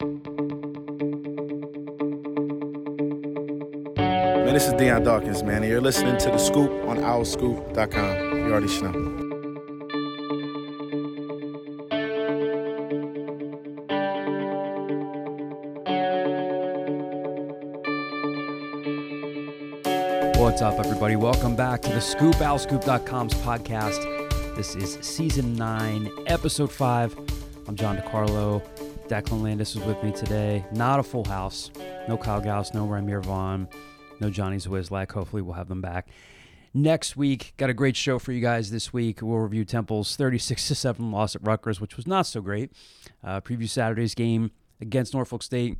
Man, this is Dion Dawkins, man, and you're listening to The Scoop on OwlScoop.com. You already know. What's up, everybody? Welcome back to the Scoop, OwlScoop.com's podcast. This is season nine, episode five. I'm John DeCarlo. Declan Landis is with me today. Not a full house. No Kyle Gauss, no Ramir Vaughn, no Johnny Zwizlak. Hopefully, we'll have them back next week. Got a great show for you guys this week. We'll review Temple's 36 to 7 loss at Rutgers, which was not so great. Uh, preview Saturday's game against Norfolk State.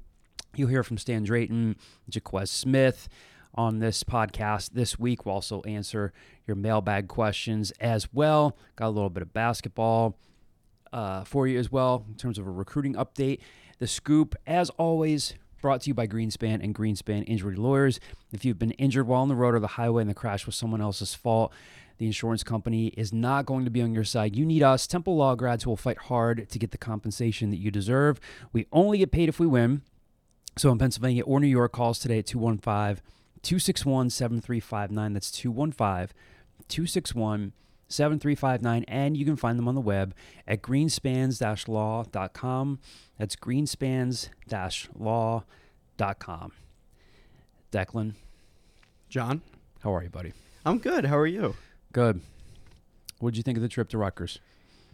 You'll hear from Stan Drayton, Joquez Smith on this podcast this week. We'll also answer your mailbag questions as well. Got a little bit of basketball uh, for you as well in terms of a recruiting update. The scoop, as always, brought to you by Greenspan and Greenspan Injury Lawyers. If you've been injured while on the road or the highway and the crash was someone else's fault, the insurance company is not going to be on your side. You need us, Temple Law grads who will fight hard to get the compensation that you deserve. We only get paid if we win. So in Pennsylvania or New York, calls today at 215 261 7359. That's 215 261 7359. And you can find them on the web at greenspans law.com. That's greenspans law.com. Declan, John, how are you, buddy? I'm good. How are you? Good. What did you think of the trip to Rutgers?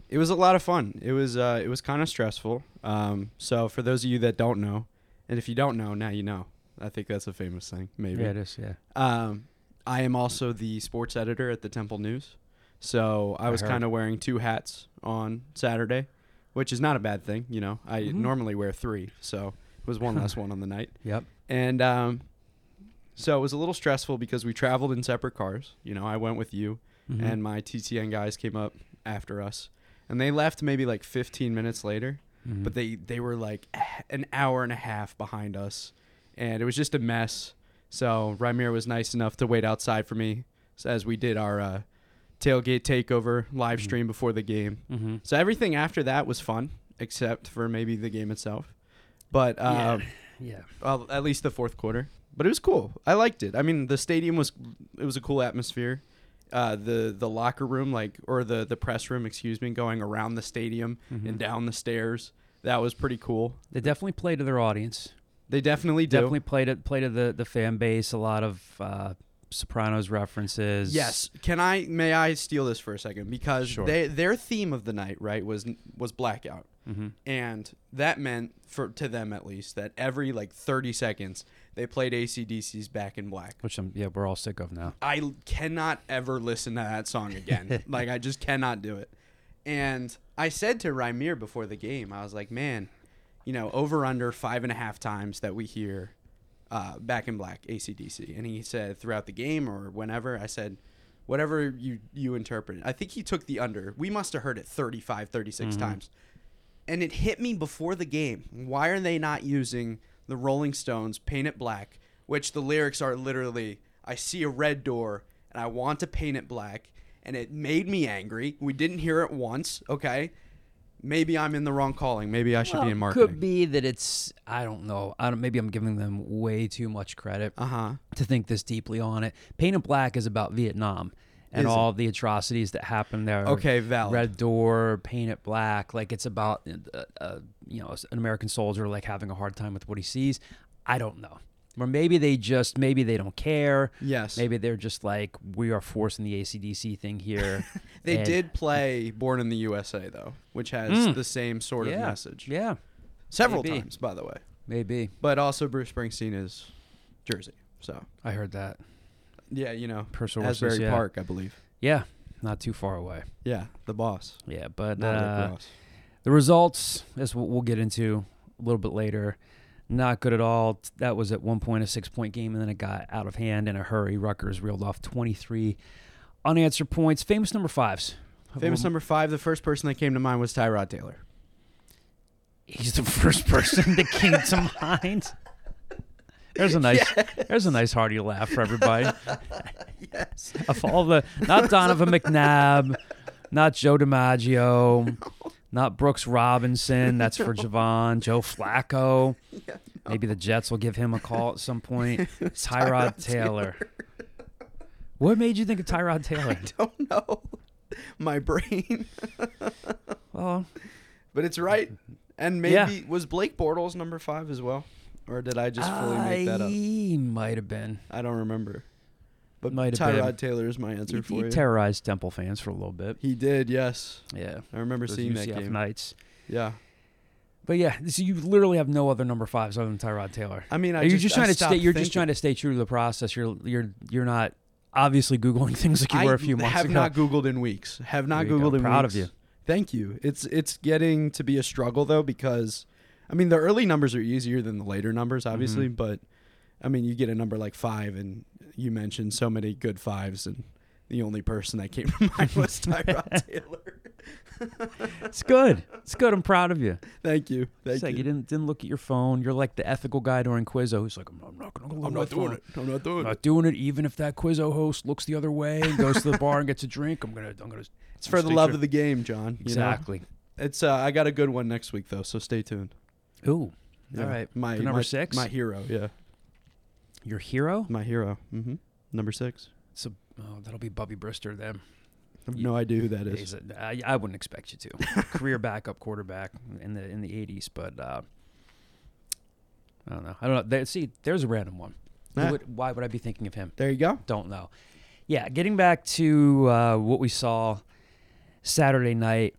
It was a lot of fun. It was uh, it was kind of stressful. Um, so for those of you that don't know, and if you don't know, now you know. I think that's a famous thing. Maybe. Yeah, it is. Yeah. Um, I am also the sports editor at the Temple News, so I was kind of wearing two hats on Saturday, which is not a bad thing. You know, I Mhm. normally wear three, so it was one less one on the night. Yep. And um, so it was a little stressful because we traveled in separate cars. You know, I went with you, Mhm. and my TTN guys came up after us, and they left maybe like 15 minutes later, Mhm. but they they were like an hour and a half behind us, and it was just a mess. So Ramir was nice enough to wait outside for me as we did our uh, tailgate takeover live Mhm. stream before the game. Mhm. So everything after that was fun, except for maybe the game itself. But uh, Yeah. well, at least the fourth quarter. But it was cool. I liked it. I mean, the stadium was it was a cool atmosphere. Uh, the the locker room, like or the the press room, excuse me, going around the stadium Mhm. and down the stairs. That was pretty cool. They definitely play to their audience. They definitely do. Definitely played it. Played to the the fan base. A lot of uh, Sopranos references. Yes. Can I? May I steal this for a second? Because Sure. they their theme of the night, right, was was blackout, hmm and that meant for to them at least that every like thirty seconds they played ACDC's Back in Black. Which I'm, yeah, we're all sick of now. I cannot ever listen to that song again. like I just cannot do it. And I said to Rymir before the game, I was like, man, you know, over under five and a half times that we hear uh, Back in Black ACDC. And he said throughout the game or whenever, I said, whatever you you interpret. I think he took the under. We must have heard it 35, 36 Mhm. times. And it hit me before the game. Why are they not using the Rolling Stones Paint It Black, which the lyrics are literally I see a red door and I want to paint it black and it made me angry. We didn't hear it once, okay? Maybe I'm in the wrong calling. Maybe I should be in marketing. Could be that it's. I don't know. I don't. Maybe I'm giving them way too much credit Uh-huh. to think this deeply on it. Paint in Black is about Vietnam and Is all the atrocities that happened there. Okay, valid. Red Door, Paint It Black. Like it's about, uh, uh, you know, an American soldier like having a hard time with what he sees. I don't know. Or maybe they just, maybe they don't care. Yes. Maybe they're just like, we are forcing the ACDC thing here. They And- did play Born in the USA though, which has Mm. the same sort of message. Yeah, Several maybe. times, by the way. maybe. But also Bruce Springsteen is Jersey. So, I heard that. yeah, you know, Asbury yeah. Park, I believe. Yeah, not too far away. Yeah, the boss. Yeah, but uh, the results, as we'll, we'll get into a little bit later, not good at all. That was at one point a six point game, and then it got out of hand in a hurry. Rutgers reeled off 23 unanswered points. Famous number fives. Famous number five, the first person that came to mind was Tyrod Taylor. He's the first person that came to mind. There's a nice, there's a nice hearty laugh for everybody. yes. Of all the, not Donovan McNabb, not Joe DiMaggio, Not Brooks Robinson. That's for Javon. Joe Flacco. Yeah, Maybe the Jets will give him a call at some point. Tyrod Taylor. What made you think of Tyrod Taylor? I don't know. My brain. Well, But it's right. And maybe Yeah. was Blake Bortles number five as well? Or did I just fully make that up? He might have been. I don't remember. But Might have Tyrod been. Taylor is my answer He, for he you. terrorized Temple fans for a little bit. he did, yes. Yeah. I remember Those seeing that UCF game. Knights. Yeah. But yeah, so you literally have no other number fives other than Tyrod Taylor. I mean, I Are you just, just I trying to stay? You're just trying to stay true to the process. You're you're you're not obviously googling things like you were a few months have ago. Have not Googled in weeks. Have not There. Googled in Proud weeks. of you. Thank you. It's it's getting to be a struggle though because, I mean, the early numbers are easier than the later numbers, obviously. Mhm. But, I mean, you get a number like five, and you mentioned so many good fives, and the only person that came to mind was Tyrod Taylor. It's good. It's good. I'm proud of you. Thank you. Thank It's like you. you didn't didn't look at your phone. You're like the ethical guy during Quizzo who's like, I'm, I'm not gonna. Look I'm at my not doing phone. it. I'm not doing I'm it. not doing it. Even if that Quizzo host looks the other way and goes to the bar and gets a drink, I'm gonna. I'm gonna. It's for the love of the game, John. you know? Exactly. It's uh, I got a good one next week though, so stay tuned. Ooh. Yeah. All right. My number my- six? My hero. Yeah. Your hero. My hero. Mm-hmm. Number six. So oh, that'll be Bubby Brister then. I have no idea who that is. A- I, I wouldn't expect you to. Career backup quarterback in the in the '80s, but uh, I don't know. I don't know. There, see, there's a random one. Who Ah. would- why would I be thinking of him? There you go. Don't know. Yeah, getting back to uh, what we saw Saturday night.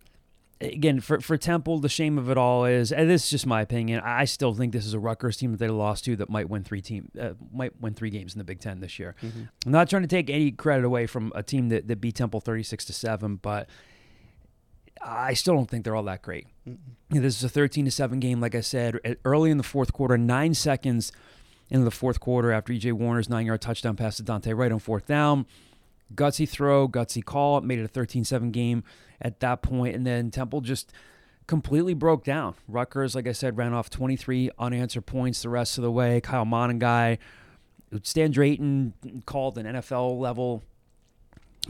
Again, for for Temple, the shame of it all is, and this is just my opinion. I still think this is a Rutgers team that they lost to that might win three team uh, might win three games in the Big Ten this year. I'm not trying to take any credit away from a team that, that beat Temple 36 to seven, but I still don't think they're all that great. Know, This is a 13 to seven game, like I said, early in the fourth quarter, nine seconds into the fourth quarter after EJ Warner's nine yard touchdown pass to Dante Wright on fourth down. Gutsy throw, gutsy call, made it a 13 7 game at that point, and then Temple just completely broke down. Rutgers, like I said, ran off 23 unanswered points the rest of the way. Kyle Monangai, Stan Drayton called an NFL level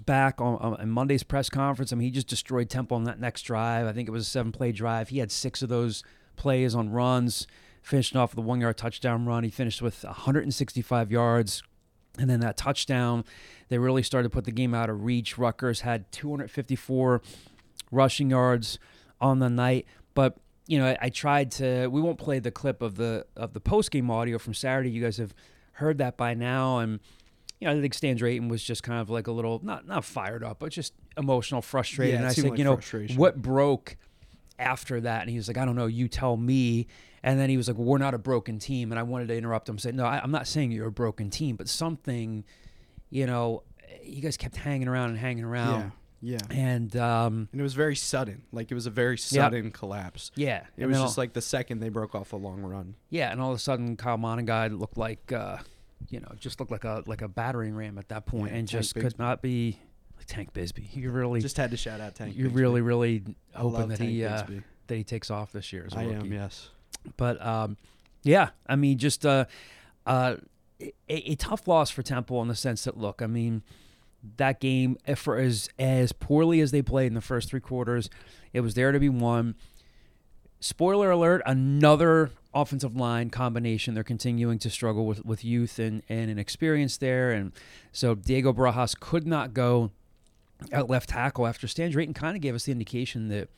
back on, on Monday's press conference. I mean, he just destroyed Temple on that next drive. I think it was a seven play drive. He had six of those plays on runs, finishing off with a one yard touchdown run. He finished with 165 yards. And then that touchdown, they really started to put the game out of reach. Rutgers had 254 rushing yards on the night. But you know, I, I tried to. We won't play the clip of the of the post game audio from Saturday. You guys have heard that by now, and you know, I think Stan Drayton was just kind of like a little not not fired up, but just emotional, frustrated. Yeah, and I said, like you know, what broke after that? And he was like, I don't know, you tell me. And then he was like, well, we're not a broken team. And I wanted to interrupt him, and say, no, I, I'm not saying you're a broken team, but something, you know, you guys kept hanging around and hanging around. Yeah. Yeah. And um, And it was very sudden. Like it was a very sudden collapse. yeah, It and was just all- like the second they broke off a long run. yeah, and all of a sudden Kyle Monangai looked like, uh, you know, just looked like a like a battering ram at that point, Yeah, and just could not be like Tank Bigsby. You really, Just had to shout out Tank. you're Bigsby. really, really hoping that Tank he uh, that he takes off this year as a I rookie. am. Yes. But um, yeah, I mean, just uh, uh, a, a tough loss for Temple in the sense that, look, I mean, that game eh, for as as poorly as they played in the first three quarters, it was there to be won. Spoiler alert: another offensive line combination. They're continuing to struggle with with youth and and inexperience there, and so Diego Barajas could not go at left tackle after Stan Drayton kind of gave us the indication that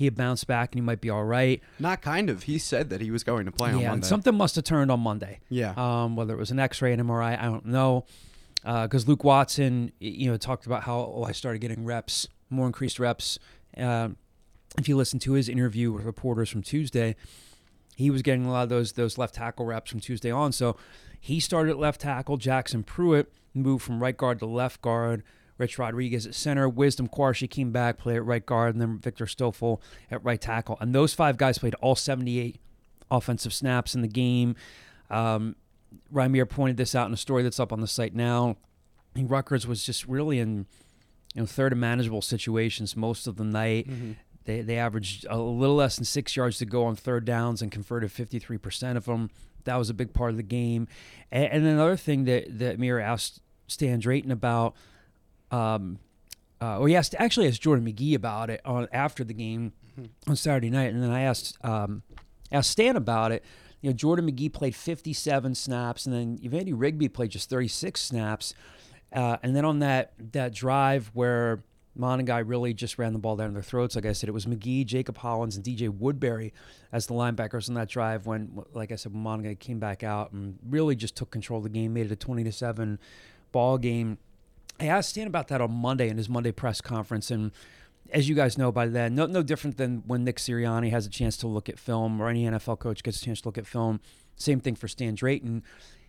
he had bounced back and he might be all right. Not kind of. He said that he was going to play on Yeah, and Monday. something must have turned on Monday. yeah. Um, whether it was an X-ray, an MRI, I don't know. Because Luke Watson, you know, talked about how oh, I started getting reps, more increased reps. Um, if you listen to his interview with reporters from Tuesday, he was getting a lot of those those left tackle reps from Tuesday on. So he started left tackle. Jackson Pruitt moved from right guard to left guard. Rich Rodriguez at center. Wisdom Quarshie came back, played at right guard, and then Victor Stoffel at right tackle. And those five guys played all 78 offensive snaps in the game. Um, pointed this out in a story that's up on the site now. Think Rutgers was just really in you know third and manageable situations most of the night. Mhm. They they averaged a little less than six yards to go on third downs and converted 53% of them. That was a big part of the game. And, and another thing that that Mir asked Stan Drayton about, um, uh, or he asked actually asked Jordan McGee about it on after the game. on Saturday night, and then I asked um, asked Stan about it. You know, Jordan McGee played 57 snaps, and then Yvandy Rigby played just 36 snaps. Uh, and then on that that drive where Monangai really just ran the ball down their throats. Like I said, it was McGee, Jacob Hollins, and DJ Woodbury as the linebackers on that drive. When, like I said, when Monangai came back out and really just took control of the game, made it a twenty to seven ball game. I asked Stan about that on Monday in his Monday press conference, and as you guys know by then, no no different than when Nick Sirianni has a chance to look at film or any NFL coach gets a chance to look at film. Same thing for Stan Drayton.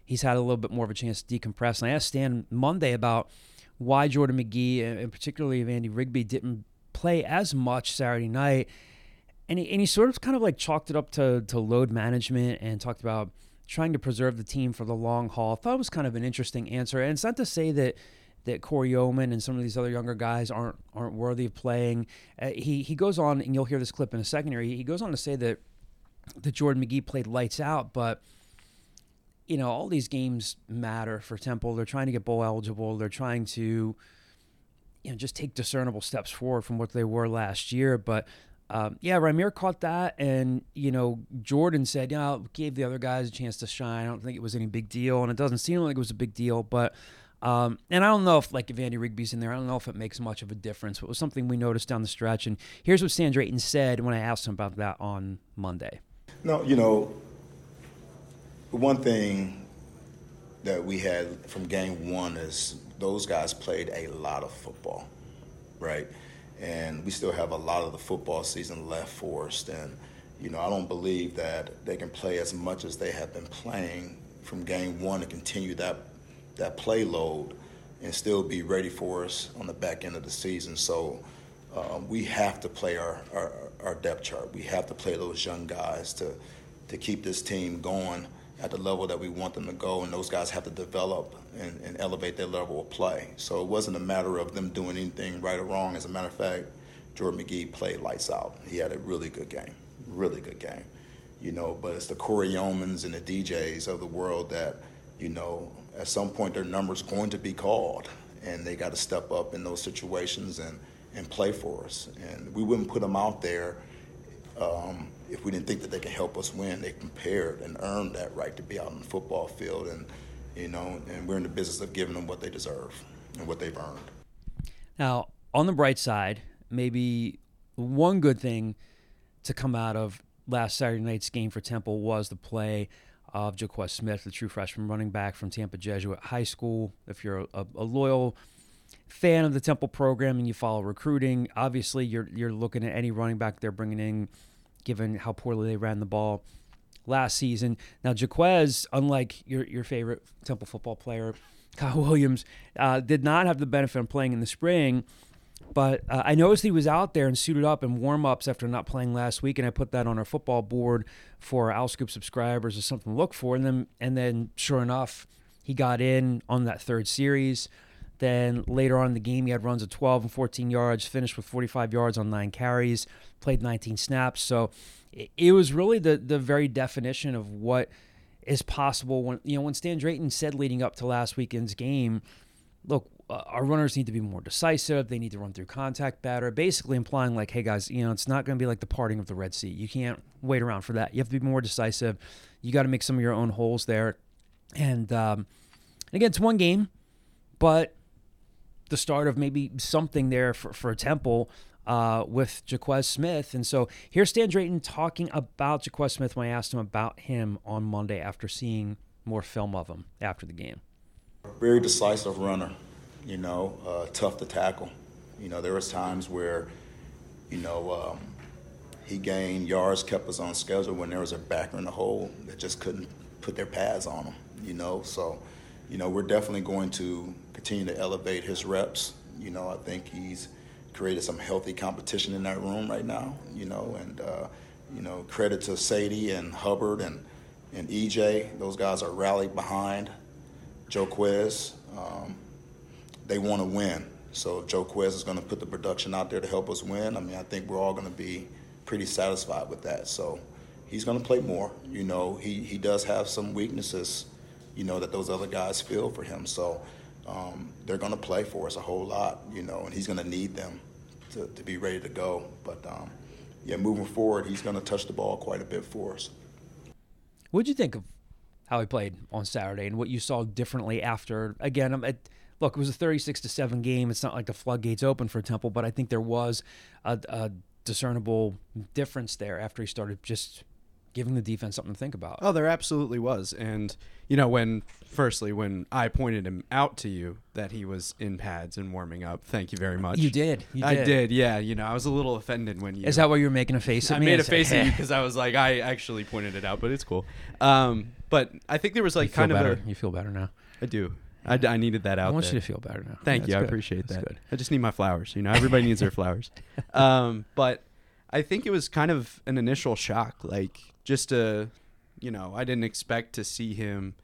He's had a little bit more of a chance to decompress. And I asked Stan Monday about why Jordan McGee and particularly Andy Rigby didn't play as much Saturday night. And he, and he sort of kind of like chalked it up to, to load management and talked about trying to preserve the team for the long haul. I thought it was kind of an interesting answer. And it's not to say that that Corey Yeoman and some of these other younger guys aren't aren't worthy of playing. Uh, he he goes on, and you'll hear this clip in a second here. He, he goes on to say that that Jordan McGee played lights out, but you know, all these games matter for Temple. They're trying to get bowl eligible. They're trying to, you know, just take discernible steps forward from what they were last year. But um, yeah, Rahmir caught that, and you know, Jordan said, "Yeah, gave the other guys a chance to shine. I don't think it was any big deal, and it doesn't seem like it was a big deal, but." Um, and I don't know if, like, if Andy Rigby's in there, I don't know if it makes much of a difference. But it was something we noticed down the stretch. And here's what Stan Drayton said when I asked him about that on Monday. No, you know, one thing that we had from game one is those guys played a lot of football, right? And we still have a lot of the football season left for us. And, you know, I don't believe that they can play as much as they have been playing from game one to continue that, that play load and still be ready for us on the back end of the season. So um, we have to play our, our, our depth chart. We have to play those young guys to, to keep this team going at the level that we want them to go, and those guys have to develop and, and, elevate their level of play. So it wasn't a matter of them doing anything right or wrong. As a matter of fact, Jordan McGee played lights out. He had a really good game, really good game. You know, but it's the Corey Yeomans and the DJs of the world that, you know, at some point their number's going to be called, and they got to step up in those situations and, and play for us. And we wouldn't put them out there um, if we didn't think that they could help us win, they prepared and earned that right to be out on the football field, and you know, and we're in the business of giving them what they deserve and what they've earned. Now, on the bright side, maybe one good thing to come out of last Saturday night's game for Temple was the play of Joquez Smith, the true freshman running back from Tampa Jesuit High School. If you're a, a loyal fan of the Temple program and you follow recruiting, obviously you're you're looking at any running back they're bringing in given how poorly they ran the ball last season. Now, Joquez, unlike your, your favorite Temple football player, Kyle Williams, uh, did not have the benefit of playing in the spring. But uh, I noticed he was out there and suited up in warm ups after not playing last week, and I put that on our football board for our Scoop subscribers as something to look for. And then, and then, sure enough, he got in on that third series. Then later on in the game, he had runs of 12 and 14 yards, finished with 45 yards on nine carries, played 19 snaps. So it was really the the very definition of what is possible when you know when Stan Drayton said leading up to last weekend's game, look, uh, our runners need to be more decisive. They need to run through contact better. Basically implying like, hey guys, you know, it's not going to be like the parting of the Red Sea. You can't wait around for that. You have to be more decisive. You got to make some of your own holes there. And um, again, it's one game, but the start of maybe something there for, for Temple uh, with Joquez Smith. And so here's Stan Drayton talking about Joquez Smith when I asked him about him on Monday after seeing more film of him after the game. Very decisive runner, you know, uh, tough to tackle. You know, there was times where, you know, um, he gained yards, kept us on schedule when there was a backer in the hole that just couldn't put their pads on him, you know. So, you know, we're definitely going to continue to elevate his reps. You know, I think he's created some healthy competition in that room right now. You know, and uh, you know, credit to Saydee and Hubbard and and EJ. Those guys are rallied behind Joe. Um, they want to win. So if Joquez is going to put the production out there to help us win, I mean, I think we're all going to be pretty satisfied with that. So he's going to play more. You know, he, he does have some weaknesses you know, that those other guys feel for him. So um, they're going to play for us a whole lot, you know, and he's going to need them to, to be ready to go. But um, yeah, moving forward, he's going to touch the ball quite a bit for us. What'd you think of how he played on Saturday and what you saw differently after? Again, I'm at, look, it was a 36 to seven game. It's not like the floodgates open for Temple, but I think there was a, a discernible difference there after he started just giving the defense something to think about. Oh, there absolutely was. And, you know, when, firstly, when I pointed him out to you that he was in pads and warming up, thank you very much. You did. You I did. did, yeah. You know, I was a little offended when you. Is that why you were making a face at I me? made a face at you because I was like, I actually pointed it out, but it's cool. Um, but I think there was like kind better. of a. you feel better now. I do. I, I needed that out. I want there. you to feel better now. Thank That's you. I appreciate That's that. good. I just need my flowers. You know, everybody needs their flowers. Um, but I think it was kind of an initial shock. Like, just to, you know, I didn't expect to see him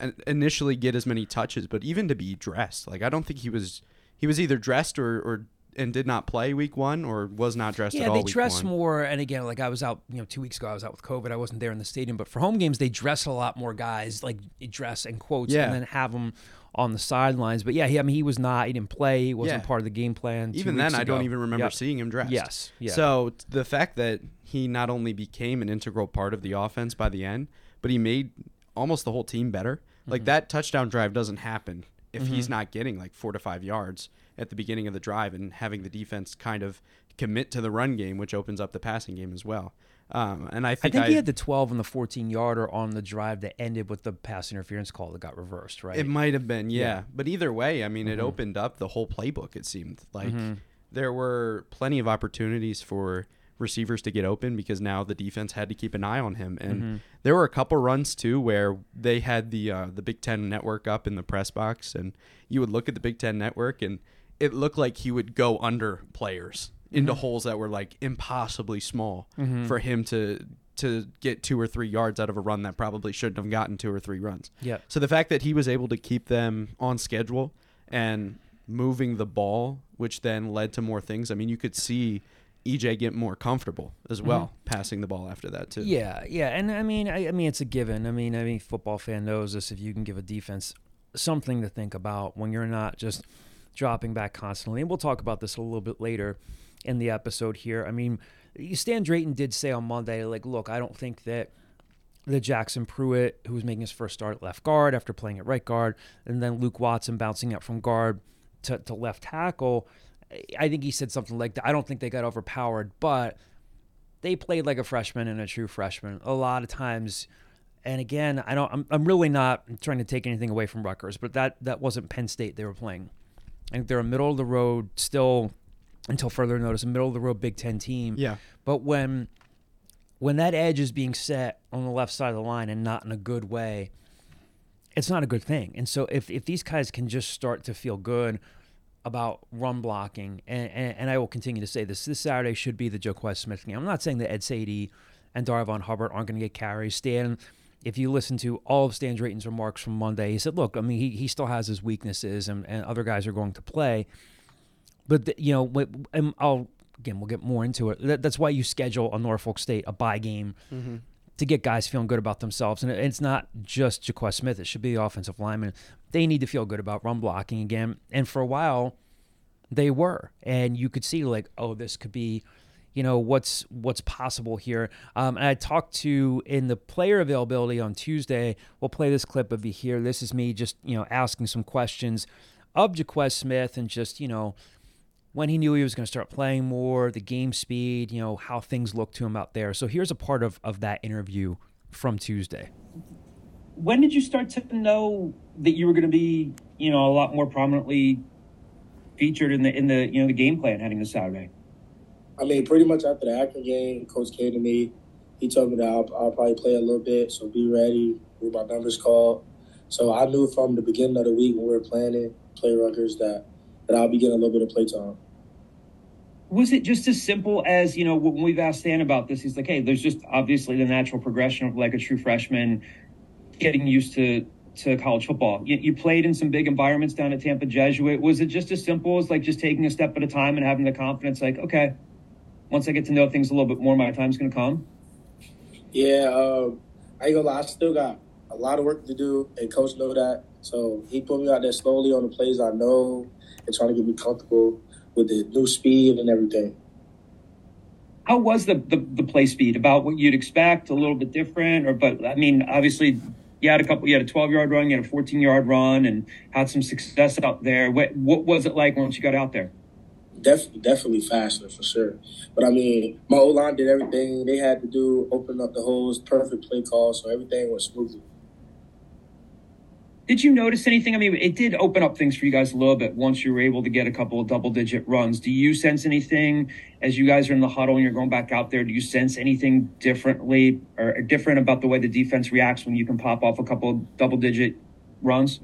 in- initially get as many touches, but even to be dressed. Like, I don't think he was. He was either dressed or, or and did not play week one, or was not dressed Yeah, at all. Yeah, they dress one. more. And again, like I was out, you know, two weeks ago, I was out with COVID. I wasn't there in the stadium, but for home games, they dress a lot more guys, like dress in quotes, Yeah. and then have them on the sidelines. But yeah, he, I mean, he was not. He didn't play. He wasn't Yeah. part of the game plan. even then, I don't even remember Yep. seeing him dressed. Yes, yeah. So the fact that he not only became an integral part of the offense by the end, but he made almost the whole team better. Mm-hmm. Like that touchdown drive doesn't happen if he's not getting like four to five yards at the beginning of the drive and having the defense kind of commit to the run game, which opens up the passing game as well. Um, and I I think, think he had the 12 and the 14 yarder on the drive that ended with the pass interference call that got reversed, right? It might have been, yeah. Yeah. Mm-hmm. But either way, I mean, it opened up the whole playbook. It seemed like there were plenty of opportunities for receivers to get open because now the defense had to keep an eye on him. And Mm-hmm. there were a couple runs too where they had the uh, the Big Ten network up in the press box, and you would look at the Big Ten network, and it looked like he would go under players into Mm-hmm. holes that were like impossibly small for him to to get two or three yards out of a run that probably shouldn't have gotten two or three runs. Yep. So the fact that he was able to keep them on schedule and moving the ball, which then led to more things. I mean, you could see EJ get more comfortable as well, passing the ball after that too. Mm-hmm. Yeah, yeah, and I mean, I, I mean, it's a given. I mean, I mean, football fan knows this. If you can give a defense something to think about when you're not just dropping back constantly, and we'll talk about this a little bit later in the episode here. I mean, Stan Drayton did say on Monday, like, look, I don't think that the Jackson Pruitt, who was making his first start at left guard after playing at right guard, and then Luke Watson bouncing up from guard to, to left tackle. I think he said something like that. I don't think they got overpowered, but they played like a freshman and a true freshman a lot of times. And again, I don't. I'm, I'm really not trying to take anything away from Rutgers, but that that wasn't Penn State they were playing. I think they're a middle of the road still, until further notice, a middle of the road Big Ten team. Yeah. But when when that edge is being set on the left side of the line and not in a good way, it's not a good thing. And so if, if these guys can just start to feel good about run blocking, and, and, and I will continue to say this, this Saturday should be the Joquez Smith game. I'm not saying that Ed Saydee and Darvon Hubbard aren't going to get carries. Stan, if you listen to all of Stan Drayton's remarks from Monday, he said, look, I mean, he, he still has his weaknesses and, and other guys are going to play. But, the, you know, and I'll, again, we'll get more into it. That, that's why you schedule a Norfolk State, a bye game mm-hmm. to get guys feeling good about themselves. And it's not just Joquez Smith; it should be the offensive lineman. They need to feel good about run blocking again. And for a while, they were, and you could see like, oh, this could be, you know, what's what's possible here. Um, and I talked to in the player availability on Tuesday. We'll play this clip of you here. This is me just you know asking some questions of Joquez Smith and just you know when he knew he was going to start playing more, the game speed, you know, how things looked to him out there. So here's a part of, of that interview from Tuesday. when did you start to know that you were going to be, you know, a lot more prominently featured in the in the you know the game plan heading to Saturday? I mean, pretty much after the Akron game, Coach came to me. He told me that I'll, I'll probably play a little bit, so be ready. With my numbers called, so I knew from the beginning of the week when we were planning play Rutgers that that I'll be getting a little bit of play time. Was it just as simple as you know when we've asked Dan about this? He's like, hey, there's just obviously the natural progression of like a true freshman getting used to to college football. You, you played in some big environments down at Tampa Jesuit. Was it just as simple as like just taking a step at a time and having the confidence, like, okay, once I get to know things a little bit more, my time's going to come? Yeah, um, I ain't gonna lie, I still got a lot of work to do, and Coach know that. So he put me out there slowly on the plays I know and trying to get me comfortable with the new speed and everything. how was the, the, the play speed? About what you'd expect? A little bit different, or but I mean, obviously, you had a couple. You had a 12 yard run, you had a 14 yard run, and had some success out there. What what was it like once you got out there? Definitely, definitely faster for sure. But I mean, my O line did everything they had to do, open up the holes, perfect play call, so everything went smoothly. Did you notice anything? I mean, it did open up things for you guys a little bit once you were able to get a couple of double digit runs. Do you sense anything as you guys are in the huddle and you're going back out there? Do you sense anything differently or different about the way the defense reacts when you can pop off a couple of double digit runs?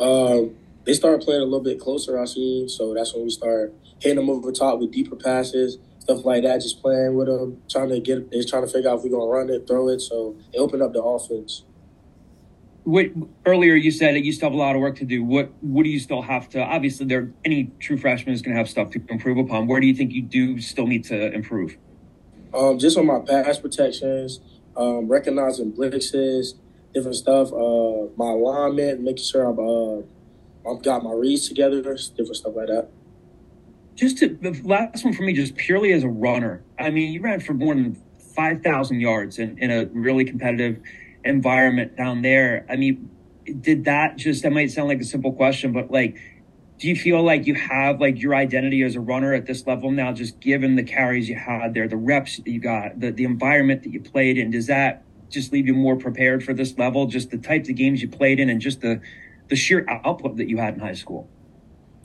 Um, they started playing a little bit closer, I see. So that's when we start hitting them over top with deeper passes, stuff like that. Just playing with them, trying to get. They're trying to figure out if we're gonna run it, throw it. So it opened up the offense what earlier you said that you still have a lot of work to do. What what do you still have to? Obviously, there any true freshman is going to have stuff to improve upon. Where do you think you do still need to improve? Um, just on my pass protections, um, recognizing blitzes, different stuff. Uh, my alignment, making sure I'm uh, I've got my reads together, different stuff like that. Just to, the last one for me, just purely as a runner. I mean, you ran for more than five thousand yards in, in a really competitive environment down there. I mean, did that just, that might sound like a simple question, but like, do you feel like you have like your identity as a runner at this level now, just given the carries you had there, the reps that you got, the, the environment that you played in? Does that just leave you more prepared for this level? Just the types of games you played in and just the, the sheer output that you had in high school?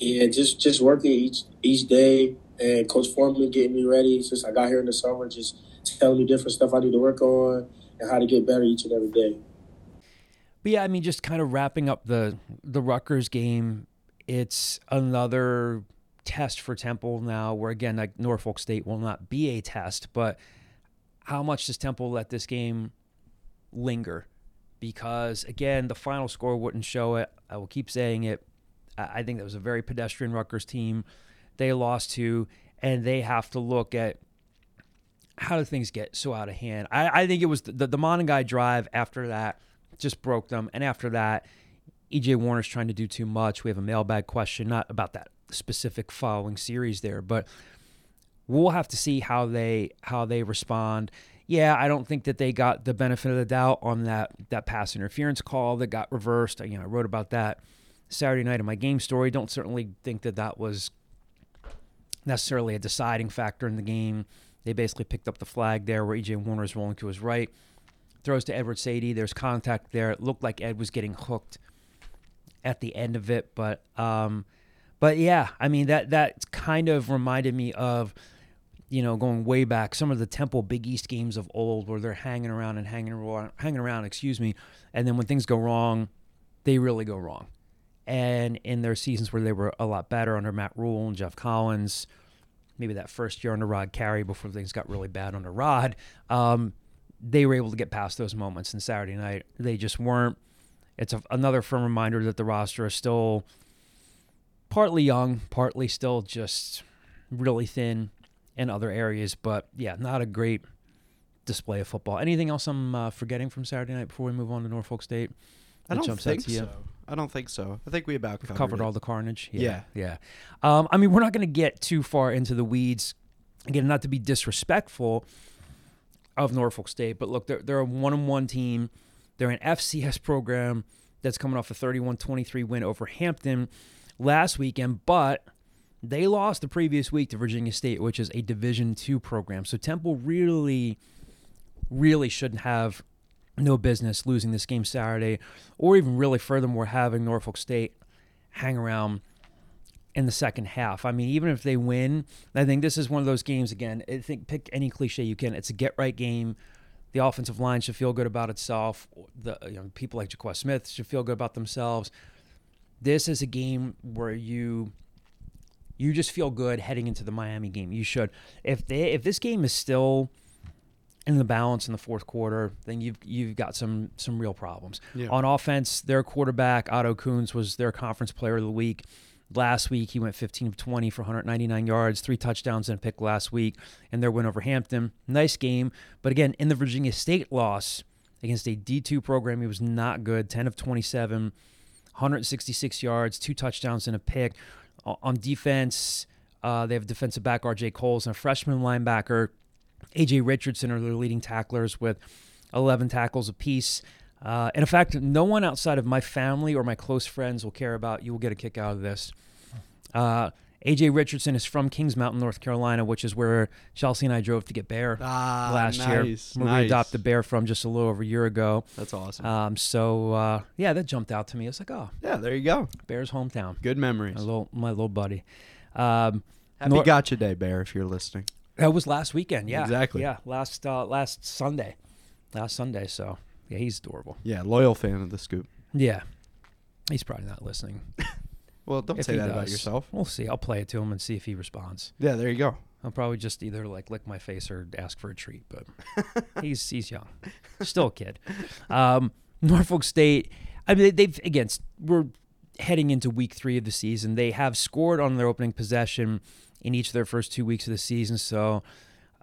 Yeah, just just working each each day and Coach Foreman getting me ready since I got here in the summer, just telling me different stuff I need to work on and how to get better each and every day. But yeah, I mean, just kind of wrapping up the the Rutgers game. It's another test for Temple now, where again, like Norfolk State will not be a test, but how much does Temple let this game linger? Because again, the final score wouldn't show it. I will keep saying it. I think that was a very pedestrian Rutgers team. They lost to, and they have to look at how do things get so out of hand? I, I think it was the, the, the Monangai drive after that just broke them. And after that, EJ Warner's trying to do too much. We have a mailbag question, not about that specific following series there, but we'll have to see how they how they respond. Yeah, I don't think that they got the benefit of the doubt on that that pass interference call that got reversed. You know, I wrote about that Saturday night in my game story. Don't certainly think that that was necessarily a deciding factor in the game. They basically picked up the flag there where EJ Warner is rolling to his right. Throws to Edward Saydee. There's contact there. It looked like Ed was getting hooked at the end of it, but um, but yeah, I mean that that kind of reminded me of you know going way back some of the Temple Big East games of old where they're hanging around and hanging around, hanging around, excuse me, and then when things go wrong, they really go wrong. And in their seasons where they were a lot better under Matt Rhule and Geoff Collins, maybe that first year under Rod Carey before things got really bad under Rod, um, they were able to get past those moments. And Saturday night, they just weren't. It's a, another firm reminder that the roster is still partly young, partly still just really thin in other areas. But yeah, not a great display of football. Anything else I'm uh, forgetting from Saturday night before we move on to Norfolk State? I don't think so. I don't think so. I think we about covered, covered all the carnage. Yeah, yeah. yeah. Um, I mean, we're not going to get too far into the weeds. Again, not to be disrespectful of Norfolk State, but look, they're they're a one-on-one team. They're an FCS program that's coming off a 31-23 win over Hampton last weekend, but they lost the previous week to Virginia State, which is a Division two program. So Temple really, really shouldn't have no business losing this game Saturday, or even really furthermore having Norfolk State hang around in the second half. I mean, even if they win, I think this is one of those games again. I think pick any cliche you can. It's a get right game. The offensive line should feel good about itself. The you know, people like Joquez Smith should feel good about themselves. This is a game where you you just feel good heading into the Miami game. You should. If they if this game is still in the balance in the fourth quarter, then you've you've got some some real problems. Yeah. On offense, their quarterback Otto Kuhns was their conference player of the week. Last week he went 15 of 20 for 199 yards, three touchdowns and a pick last week, and their win over Hampton. Nice game, but again, in the Virginia State loss against a D2 program, he was not good. 10 of 27, 166 yards, two touchdowns and a pick. On defense, uh, they have defensive back R.J. Coles and a freshman linebacker AJ Richardson are their leading tacklers with 11 tackles apiece. Uh, and in fact, no one outside of my family or my close friends will care about. You will get a kick out of this. Uh, AJ Richardson is from Kings Mountain, North Carolina, which is where Chelsea and I drove to get Bear Ah, last year. Where nice. we adopted Bear from just a little over a year ago. That's awesome. Um, so uh, yeah, that jumped out to me. I was like, oh, yeah, there you go. Bear's hometown. Good memories. My little my little buddy. Um, Happy Nor- Gotcha Day, Bear, if you're listening. That was last weekend. Yeah, Exactly. Yeah, last uh, last Sunday, last Sunday. So yeah, he's adorable. Yeah, loyal fan of the scoop. Yeah, he's probably not listening. Well, don't If say that about yourself. We'll see. I'll play it to him and see if he responds. Yeah, there you go. I'll probably just either like lick my face or ask for a treat. But he's he's young, still a kid. Um, Norfolk State. I mean, they've again. We're heading into week three of the season. They have scored on their opening possession in each of their first two weeks of the season. So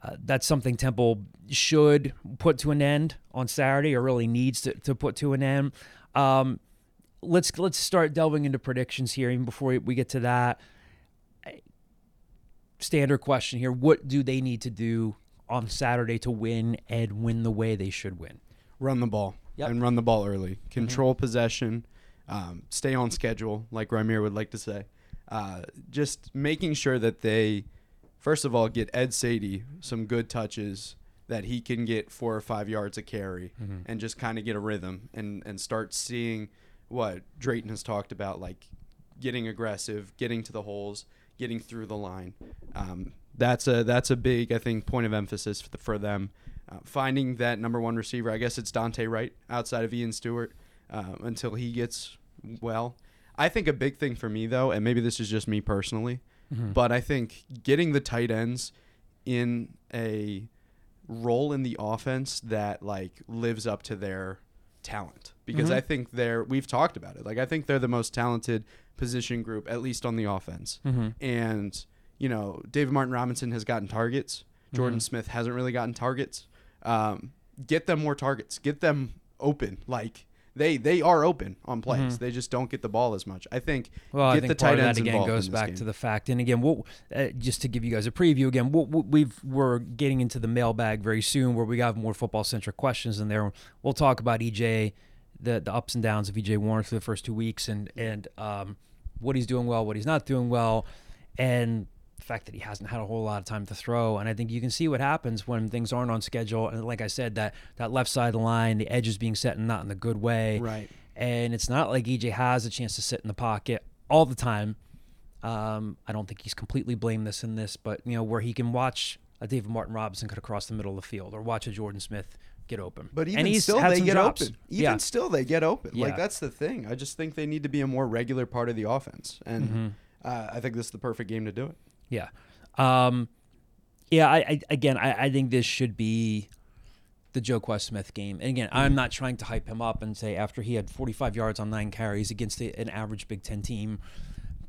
uh, that's something Temple should put to an end on Saturday, or really needs to, to put to an end. Um, let's let's start delving into predictions here. Even before we, get to that, standard question here: What do they need to do on Saturday to win and win the way they should win? Run the ball Yep. Mm-hmm. and run the ball early. Control possession. Um, stay on schedule, like Ramir would like to say. Uh, just making sure that they, first of all, get Ed Saydee some good touches that he can get four or five yards a carry Mm-hmm. and just kind of get a rhythm and, and start seeing what Drayton has talked about, like getting aggressive, getting to the holes, getting through the line. Um, that's a that's a big I think point of emphasis for, the, for them. Uh, finding that number one receiver, I guess it's Dante Wright outside of Ian Stewart uh, until he gets well. I think a big thing for me though, and maybe this is just me personally, mm-hmm. but I think getting the tight ends in a role in the offense that like lives up to their talent. Because mm-hmm. I think they're we've talked about it. Like I think they're the most talented position group at least on the offense. Mm-hmm. And you know David Martin Robinson has gotten targets. Jordan Smith hasn't really gotten targets. Um, get them more targets. Get them open. Like they they are open on plays they just don't get the ball as much I think Well, get I think the part tight of that ends again goes back game. to the fact, and again, what uh, just to give you guys a preview again, what we've we're getting into the mailbag very soon, where we have more football centric questions in there. We'll talk about EJ, the the ups and downs of EJ Warner through the first two weeks, and and um, what he's doing well, what he's not doing well, and the fact that he hasn't had a whole lot of time to throw. And I think you can see what happens when things aren't on schedule. And like I said, that that left side of the line, the edge is being set and not in the good way. Right. And it's not like EJ has a chance to sit in the pocket all the time. Um, I don't think he's completely blameless in this, but you know where he can watch a David Martin Robinson cut across the middle of the field, or watch a Jordan Smith get open. But even still, they get drops. open. Even yeah, still, they get open. Yeah. Like that's the thing. I just think they need to be a more regular part of the offense, and Mm-hmm. uh, I think this is the perfect game to do it. Yeah, um, yeah. I, I again, I, I think this should be the Joquez Smith game. And again, I'm not trying to hype him up and say after he had 45 yards on nine carries against a, an average Big Ten team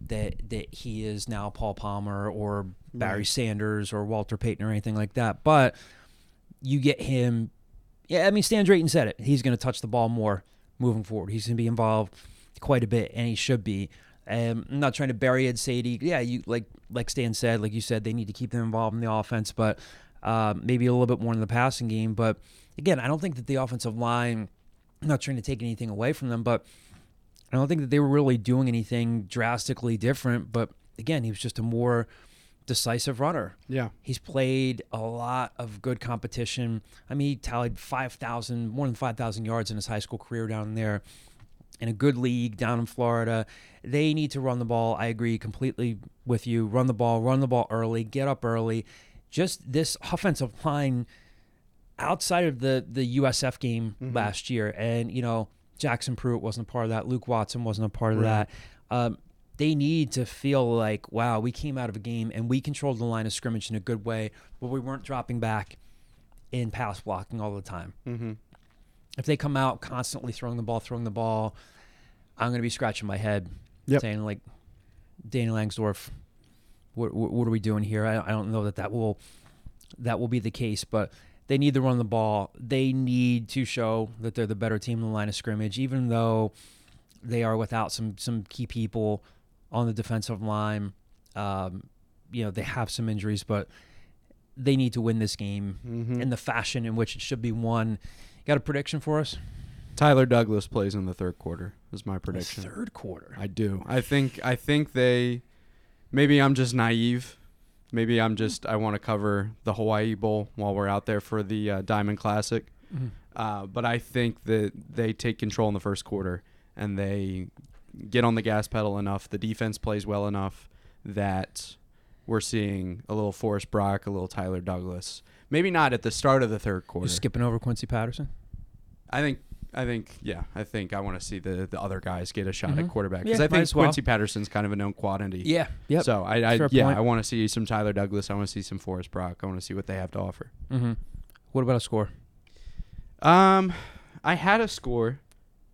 that that he is now Paul Palmer or Barry Right. Sanders or Walter Payton or anything like that. But you get him. Yeah, I mean, Stan Drayton said it. He's going to touch the ball more moving forward. He's going to be involved quite a bit, and he should be. Um, I'm not trying to bury Ed Saydee. Yeah, you like like Stan said, like you said, they need to keep them involved in the offense, but uh, maybe a little bit more in the passing game. But again, I don't think that the offensive line. I'm not trying to take anything away from them, but I don't think that they were really doing anything drastically different. But again, he was just a more decisive runner. Yeah. He's played a lot of good competition. I mean, he tallied 5,000, more than 5,000 yards in his high school career down there in a good league down in Florida. They need to run the ball. I agree completely with you. Run the ball, run the ball early, get up early. Just this offensive line outside of the the USF game last year, and you know Jackson Pruitt wasn't a part of that. Luke Watson wasn't a part of that. Um, they need to feel like, wow, we came out of a game and we controlled the line of scrimmage in a good way, but we weren't dropping back in pass blocking all the time. Mm-hmm. If they come out constantly throwing the ball, throwing the ball, I'm going to be scratching my head, Yep. saying like, Danny Langsdorf, what, what, what are we doing here? I, I don't know that that will that will be the case, but they need to run the ball. They need to show that they're the better team in the line of scrimmage, even though they are without some some key people on the defensive line. Um, you know, they have some injuries, but they need to win this game Mm-hmm. in the fashion in which it should be won. Got a prediction for us? Tyler Douglas plays in the third quarter. Is my prediction. Third quarter. I do. I think. I think they. Maybe I'm just naive. Maybe I'm just. I want to cover the Hawaii Bowl while we're out there for the uh, Diamond Classic. Mm-hmm. Uh, but I think that they take control in the first quarter and they get on the gas pedal enough. The defense plays well enough that we're seeing a little Forrest Brock, a little Tyler Douglas. Maybe not at the start of the third quarter. You're skipping over Quincy Patterson. I think. I think. Yeah. I think I want to see the the other guys get a shot at Mhm. quarterback Yeah, because I think well. Quincy Patterson's kind of a known quantity. Yeah. Yep. So I, I yeah, point. I want to see some Tyler Douglas. I want to see some Forrest Brock. I want to see what they have to offer. mm-hmm. What about a score? Um, I had a score.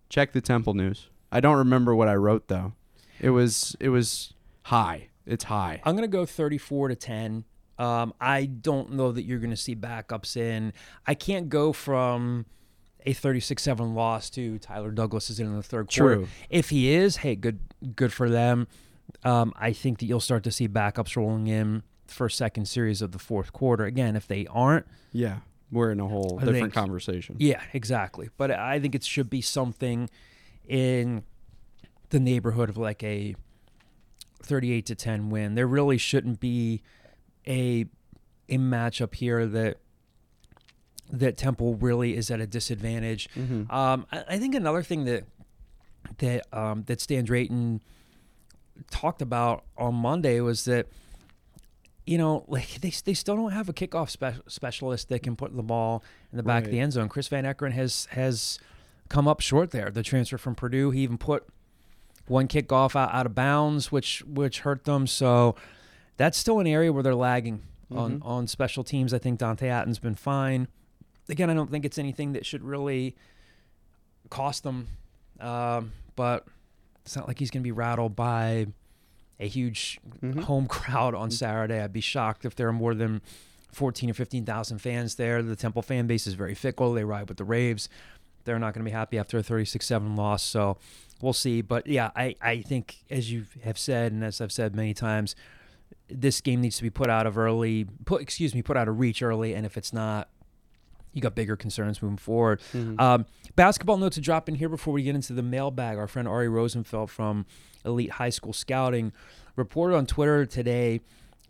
Check the Temple News. I don't remember what I wrote though. It was it was high. It's high. I'm gonna go 34 to 10. Um, I don't know that you're gonna see backups in. I can't go from a 36-7 loss to Tyler Douglas is in the third quarter. True. If he is, hey, good good for them. Um, I think that you'll start to see backups rolling in first second series of the fourth quarter. Again, if they aren't, Yeah, we're in a whole I different think- conversation. yeah, exactly. But I think it should be something in the neighborhood of like a 38 to 10 win. There really shouldn't be a a matchup here that that Temple really is at a disadvantage. Mhm. Um, I, I think another thing that that um, that Stan Drayton talked about on Monday was that you know like they, they still don't have a kickoff spe- specialist that can put the ball in the back of the end zone. Chris Van Eekeren has has come up short there. The transfer from Purdue, he even put one kickoff out, out of bounds, which which hurt them. So that's still an area where they're lagging on on special teams. I think Dante Atten's been fine. Again, I don't think it's anything that should really cost them, um, but it's not like he's going to be rattled by a huge Mhm. home crowd on Saturday. I'd be shocked if there are more than fourteen or fifteen thousand fans there. The Temple fan base is very fickle. They ride with the Raves. They're not going to be happy after a 36-7 loss. So we'll see. But yeah, I, I think as you have said, and as I've said many times, this game needs to be put out of early. Put excuse me, put out of reach early. And if it's not, you got bigger concerns moving forward. Um, basketball notes to drop in here before we get into the mailbag. Our friend Ari Rosenfeld from Elite High School Scouting reported on Twitter today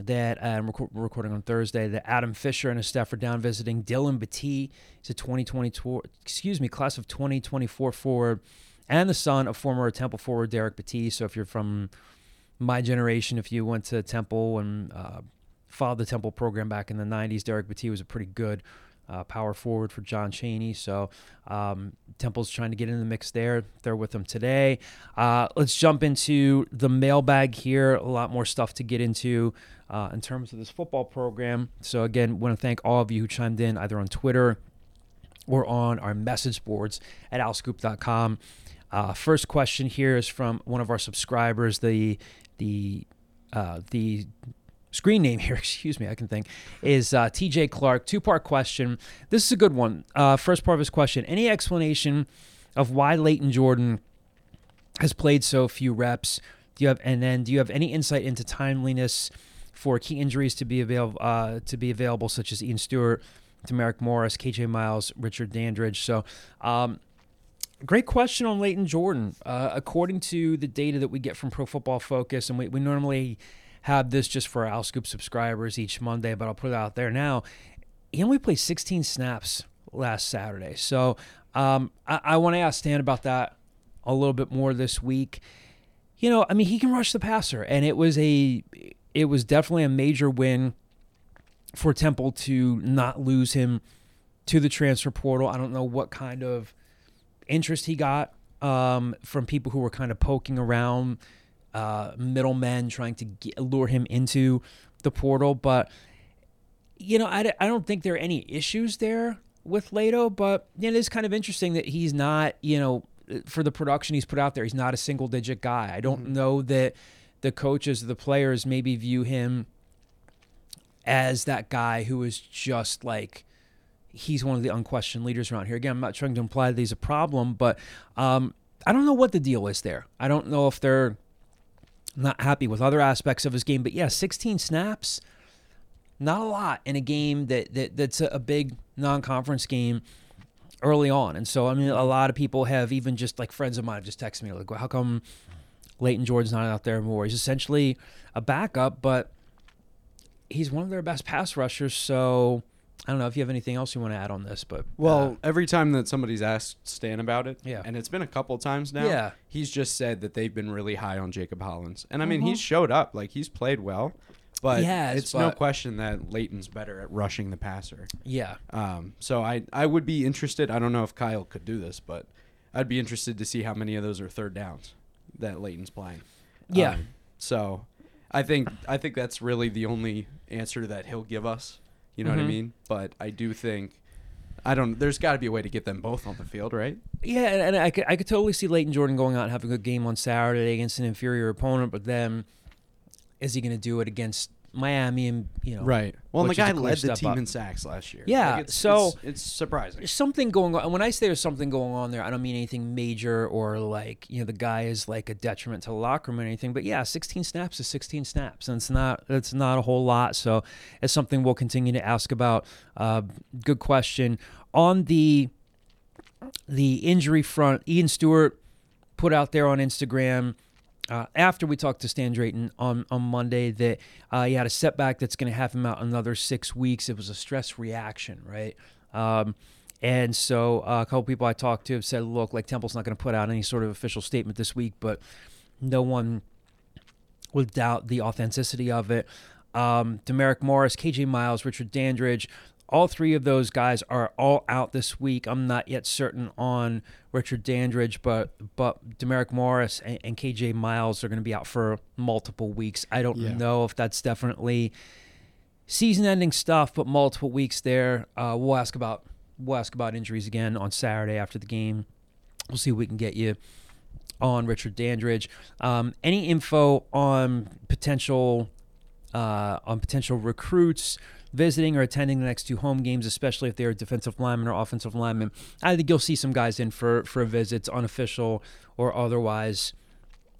that uh, we're recording on Thursday that Adam Fisher and his staff are down visiting Dylan Battie. He's a 2022, excuse me, class of 2024 forward, and the son of former Temple forward Derrick Battie. So if you're from my generation, if you went to Temple and uh, followed the Temple program back in the 90s, Derrick Battie was a pretty good uh, power forward for John Chaney. So um, Temple's trying to get in the mix there. They're with them today. Uh, let's jump into the mailbag here. A lot more stuff to get into uh, in terms of this football program. So again, want to thank all of you who chimed in either on Twitter or on our message boards at owlscoop.com. Uh, first question here is from one of our subscribers. The the uh, the screen name here, excuse me, I can think, is uh, TJ Clark. Two part question. This is a good one. Uh, first part of his question Any explanation of why Layton Jordan has played so few reps? Do you have, and then do you have any insight into timeliness for key injuries to be available, uh, to be available, such as Ian Stewart, Demaric Morris, KJ Miles, Richard Dandridge? So, um, Great question on Layton Jordan. Uh, according to the data that we get from Pro Football Focus, and we, we normally have this just for our Scoop subscribers each Monday, but I'll put it out there now. He only played 16 snaps last Saturday. So um, I, I want to ask Stan about that a little bit more this week. You know, I mean, he can rush the passer, and it was a, it was definitely a major win for Temple to not lose him to the transfer portal. I don't know what kind of interest he got um, from people who were kind of poking around uh, middlemen trying to get, lure him into the portal. But, you know, I, I don't think there are any issues there with Lato, but it is kind of interesting that he's not, you know, for the production he's put out there, he's not a single digit guy. I don't know that the coaches, the players maybe view him as that guy who is just like, he's one of the unquestioned leaders around here. Again, I'm not trying to imply that he's a problem, but um, I don't know what the deal is there. I don't know if they're not happy with other aspects of his game, but yeah, 16 snaps. not a lot in a game that, that that's a big non-conference game early on. And so I mean, a lot of people have even just like friends of mine have just texted me like, well, "How come Layton Jordan's not out there more?" He's essentially a backup, but he's one of their best pass rushers. So I don't know if you have anything else you want to add on this, but Well, uh, every time that somebody's asked Stan about it, Yeah. and it's been a couple times now, Yeah. he's just said that they've been really high on Jacob Hollins. And I mean, Mhm. he's showed up, like he's played well, but has, it's no question that Layton's better at rushing the passer. yeah, Um, so I I would be interested. I don't know if Kyle could do this, but I'd be interested to see how many of those are third downs that Layton's playing. Yeah. Um, so I think I think that's really the only answer that he'll give us. You know what I Mhm. mean? But I do think I don't. There's got to be a way to get them both on the field, right? Yeah, and, and I could I could totally see Layton Jordan going out and having a good game on Saturday against an inferior opponent, but then is he going to do it against Miami and you know Right. Well, and the guy led the team up. in sacks last year. Yeah, Like, it's, so- it's, it's surprising. There's something going on. When I say there's something going on there, I don't mean anything major or like you know the guy is like a detriment to the locker room or anything. But yeah, 16 snaps is 16 snaps, and it's not it's not a whole lot. So it's something we'll continue to ask about. Uh, good question on the the injury front. Ian Stewart put out there on Instagram. Uh, after we talked to Stan Drayton on, on Monday, that uh, he had a setback that's going to have him out another six weeks. It was a stress reaction, right? Um, and so uh, a couple people I talked to have said, look, like Temple's not going to put out any sort of official statement this week, but no one would doubt the authenticity of it. Um, Demeric Morris, KJ Miles, Richard Dandridge, all three of those guys are all out this week. I'm not yet certain on Richard Dandridge, but but Demeric Morris and, and KJ Miles are going to be out for multiple weeks. I don't Yeah. know if that's definitely season-ending stuff, but multiple weeks there. Uh, we'll ask about we'll ask about injuries again on Saturday after the game. We'll see if we can get you on Richard Dandridge. Um, any info on potential uh, on potential recruits visiting or attending the next two home games, especially if they're defensive linemen or offensive linemen? I think you'll see some guys in for for visits, unofficial or otherwise.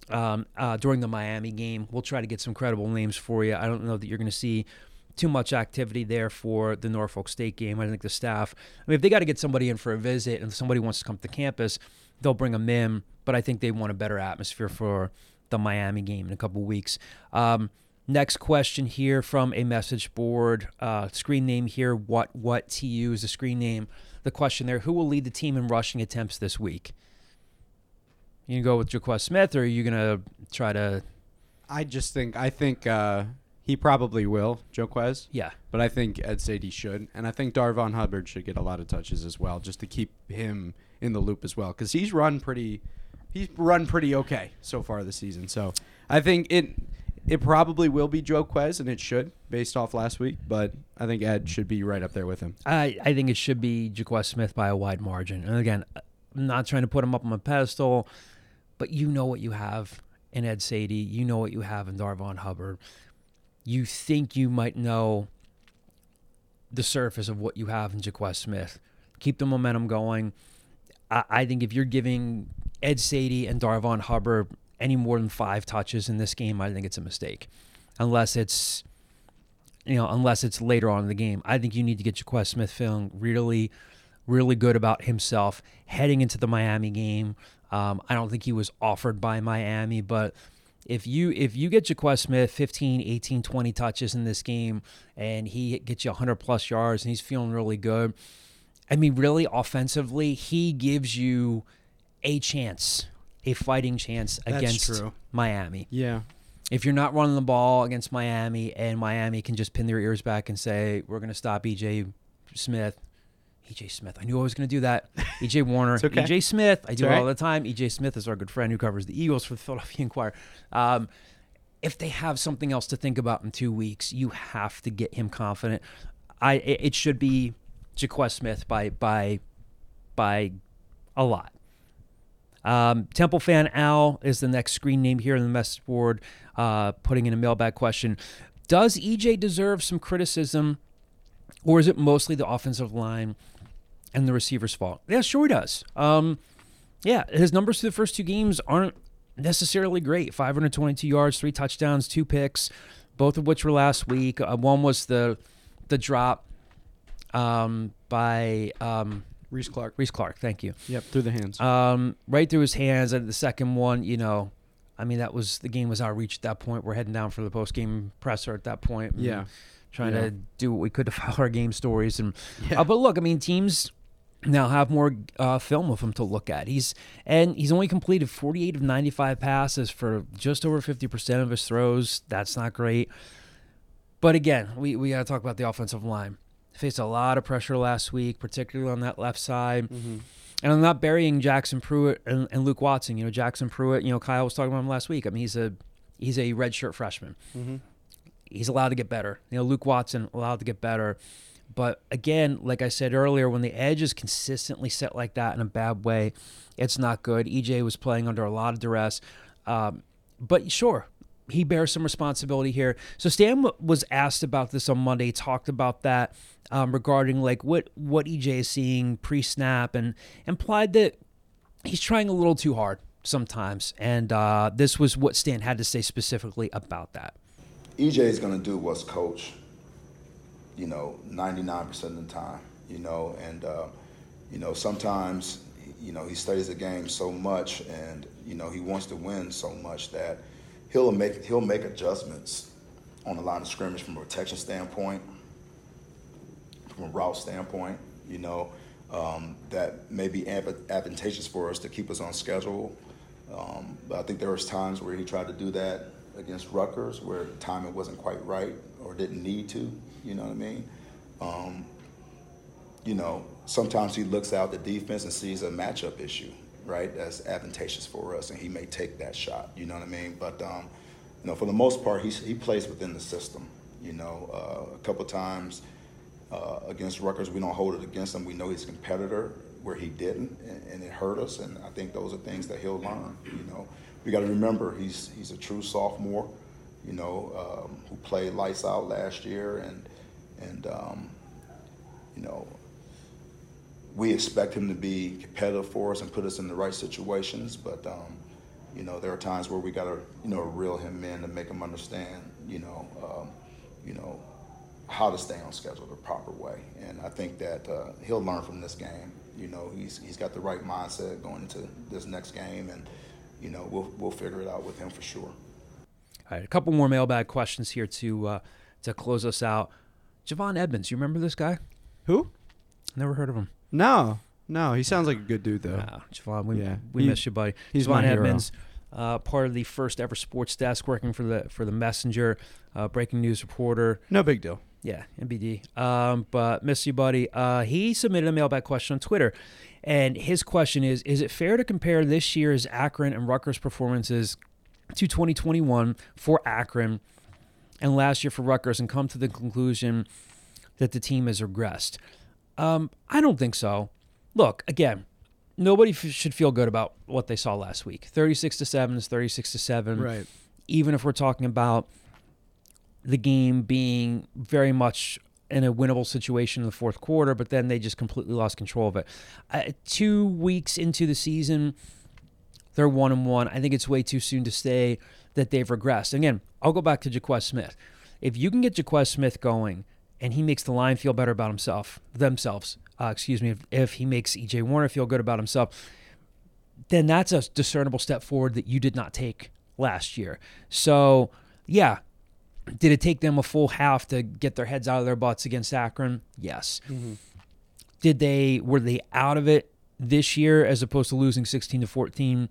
Um, uh, during the Miami game, we'll try to get some credible names for you. I don't know that you're going to see too much activity there for the Norfolk State game. I think the staff, I mean, if they got to get somebody in for a visit and somebody wants to come to campus, they'll bring them in. But I think they want a better atmosphere for the Miami game in a couple weeks. Um, next question here from a message board. Uh, screen name here. What what TU is the screen name? The question there: Who will lead the team in rushing attempts this week? You gonna go with Joquez Smith, or are you gonna try to? I just think I think uh, he probably will, Joquez. Yeah, But I think Ed Saydee should, and I think Darvon Hubbard should get a lot of touches as well, just to keep him in the loop as well, because he's run pretty, he's run pretty okay so far this season. So I think it, it probably will be Joquez, and it should, based off last week. But I think Ed should be right up there with him. I, I think it should be Joquez Smith by a wide margin. And again, I'm not trying to put him up on a pedestal, but you know what you have in Ed Saydee. You know what you have in Darvon Hubbard. You think you might know the surface of what you have in Joquez Smith. Keep the momentum going. I, I think if you're giving Ed Saydee and Darvon Hubbard any more than five touches in this game, I think it's a mistake. Unless it's you know, unless it's later on in the game. I think you need to get Joquez Smith feeling really, really good about himself heading into the Miami game. Um, I don't think he was offered by Miami, but if you if you get Joquez Smith 15, 18, 20 touches in this game and he gets you 100 plus yards and he's feeling really good, I mean, really offensively, he gives you a chance, a fighting chance That's against true. Miami Yeah. if you're not running the ball against Miami and Miami can just pin their ears back and say, we're going to stop EJ Smith. EJ Smith. I knew I was going to do that. EJ Warner. Okay. EJ Smith. I do all it all right. the time. EJ Smith is our good friend who covers the Eagles for the Philadelphia Inquirer. Um, if they have something else to think about in two weeks, you have to get him confident. I it it should be Joquez Smith by by by a lot. Um, Temple fan Al is the next screen name here in the message board, uh, putting in a mailbag question. Does EJ deserve some criticism, or is it mostly the offensive line and the receiver's fault? Yeah, sure he does. Um, yeah, his numbers through the first two games aren't necessarily great 522 yards, three touchdowns, two picks. both of which were last week. Uh, one was the the drop um, by um, Reese Clark. Reese Clark. Thank you. Yep, through the hands. Um, right through his hands. And the second one, you know, I mean, that was the game was out of reach at that point. We're heading down for the post game presser at that point. Yeah. trying Yeah. to do what we could to follow our game stories and Yeah. uh, but look, I mean, teams now have more uh, film of him to look at. He's and he's only completed 48 of 95 passes for just over 50% of his throws. That's not great. But again, we, we got to talk about the offensive line. Faced a lot of pressure last week, particularly on that left side. And I'm not burying Jackson Pruitt and, and Luke Watson. You know, Jackson Pruitt. You know, Kyle was talking about him last week. I mean, he's a he's a redshirt freshman. He's allowed to get better. You know, Luke Watson allowed to get better. But again, like I said earlier, when the edge is consistently set like that in a bad way, it's not good. EJ was playing under a lot of duress. Um, but sure, he bears some responsibility here. So Stan was asked about this on Monday. Talked about that um, regarding like what what EJ is seeing pre-snap and implied that he's trying a little too hard sometimes. And uh, this was what Stan had to say specifically about that. EJ is going to do what's coach, you know, 99% of the time, you know, and, uh, you know, sometimes, you know, he studies the game so much and, you know, he wants to win so much that he'll make, he'll make adjustments on the line of scrimmage from a protection standpoint, from a route standpoint, you know, um, that may be advantageous for us to keep us on schedule. Um, but I think there was times where he tried to do that against Rutgers, where timing wasn't quite right or didn't need to. You know what I mean? Um, you know, sometimes he looks out the defense and sees a matchup issue, right? That's advantageous for us, and he may take that shot. You know what I mean? But um, you know, for the most part, he he plays within the system. You know, uh, a couple times uh, against Rutgers, we don't hold it against him. We know he's a competitor where he didn't, and, and it hurt us. And I think those are things that he'll learn. You know, we got to remember he's he's a true sophomore. You know, um, who played lights out last year, and and um, you know, we expect him to be competitive for us and put us in the right situations. But um, you know, there are times where we got to you know reel him in to make him understand. You know, um, you know how to stay on schedule the proper way. And I think that uh, he'll learn from this game. You know, he's he's got the right mindset going into this next game, and you know, we'll we'll figure it out with him for sure. All right, a couple more mailbag questions here to uh, to close us out. Javon Edmonds, you remember this guy? Who? Never heard of him. No, no. He sounds like a good dude though. Wow, Javon, we, Yeah. we He- miss you, buddy. he's Javon my hero. Edmonds, uh, part of the first ever sports desk, working for the for the Messenger, uh, breaking news reporter. No big deal. Yeah, NBD. Um, but miss you, buddy. Uh, he submitted a mailbag question on Twitter, and his question is: Is it fair to compare this year's Akron and Rutgers performances to 2021 for Akron and last year for Rutgers, and come to the conclusion that the team has regressed? Um, I don't think so. Look, again, nobody f- should feel good about what they saw last week. 36 to seven is 36 to seven Right. even if we're talking about the game being very much in a winnable situation in the fourth quarter, but then they just completely lost control of it. Uh, two weeks into the season, they're one and one. I think it's way too soon to say that they've regressed. Again, I'll go back to Joquez Smith. If you can get Joquez Smith going and he makes the line feel better about himself, themselves, uh, excuse me, if, if he makes EJ Warner feel good about himself, then that's a discernible step forward that you did not take last year. So, yeah, did it take them a full half to get their heads out of their butts against Akron? Yes. Did they were they out of it this year as opposed to losing 16 to 14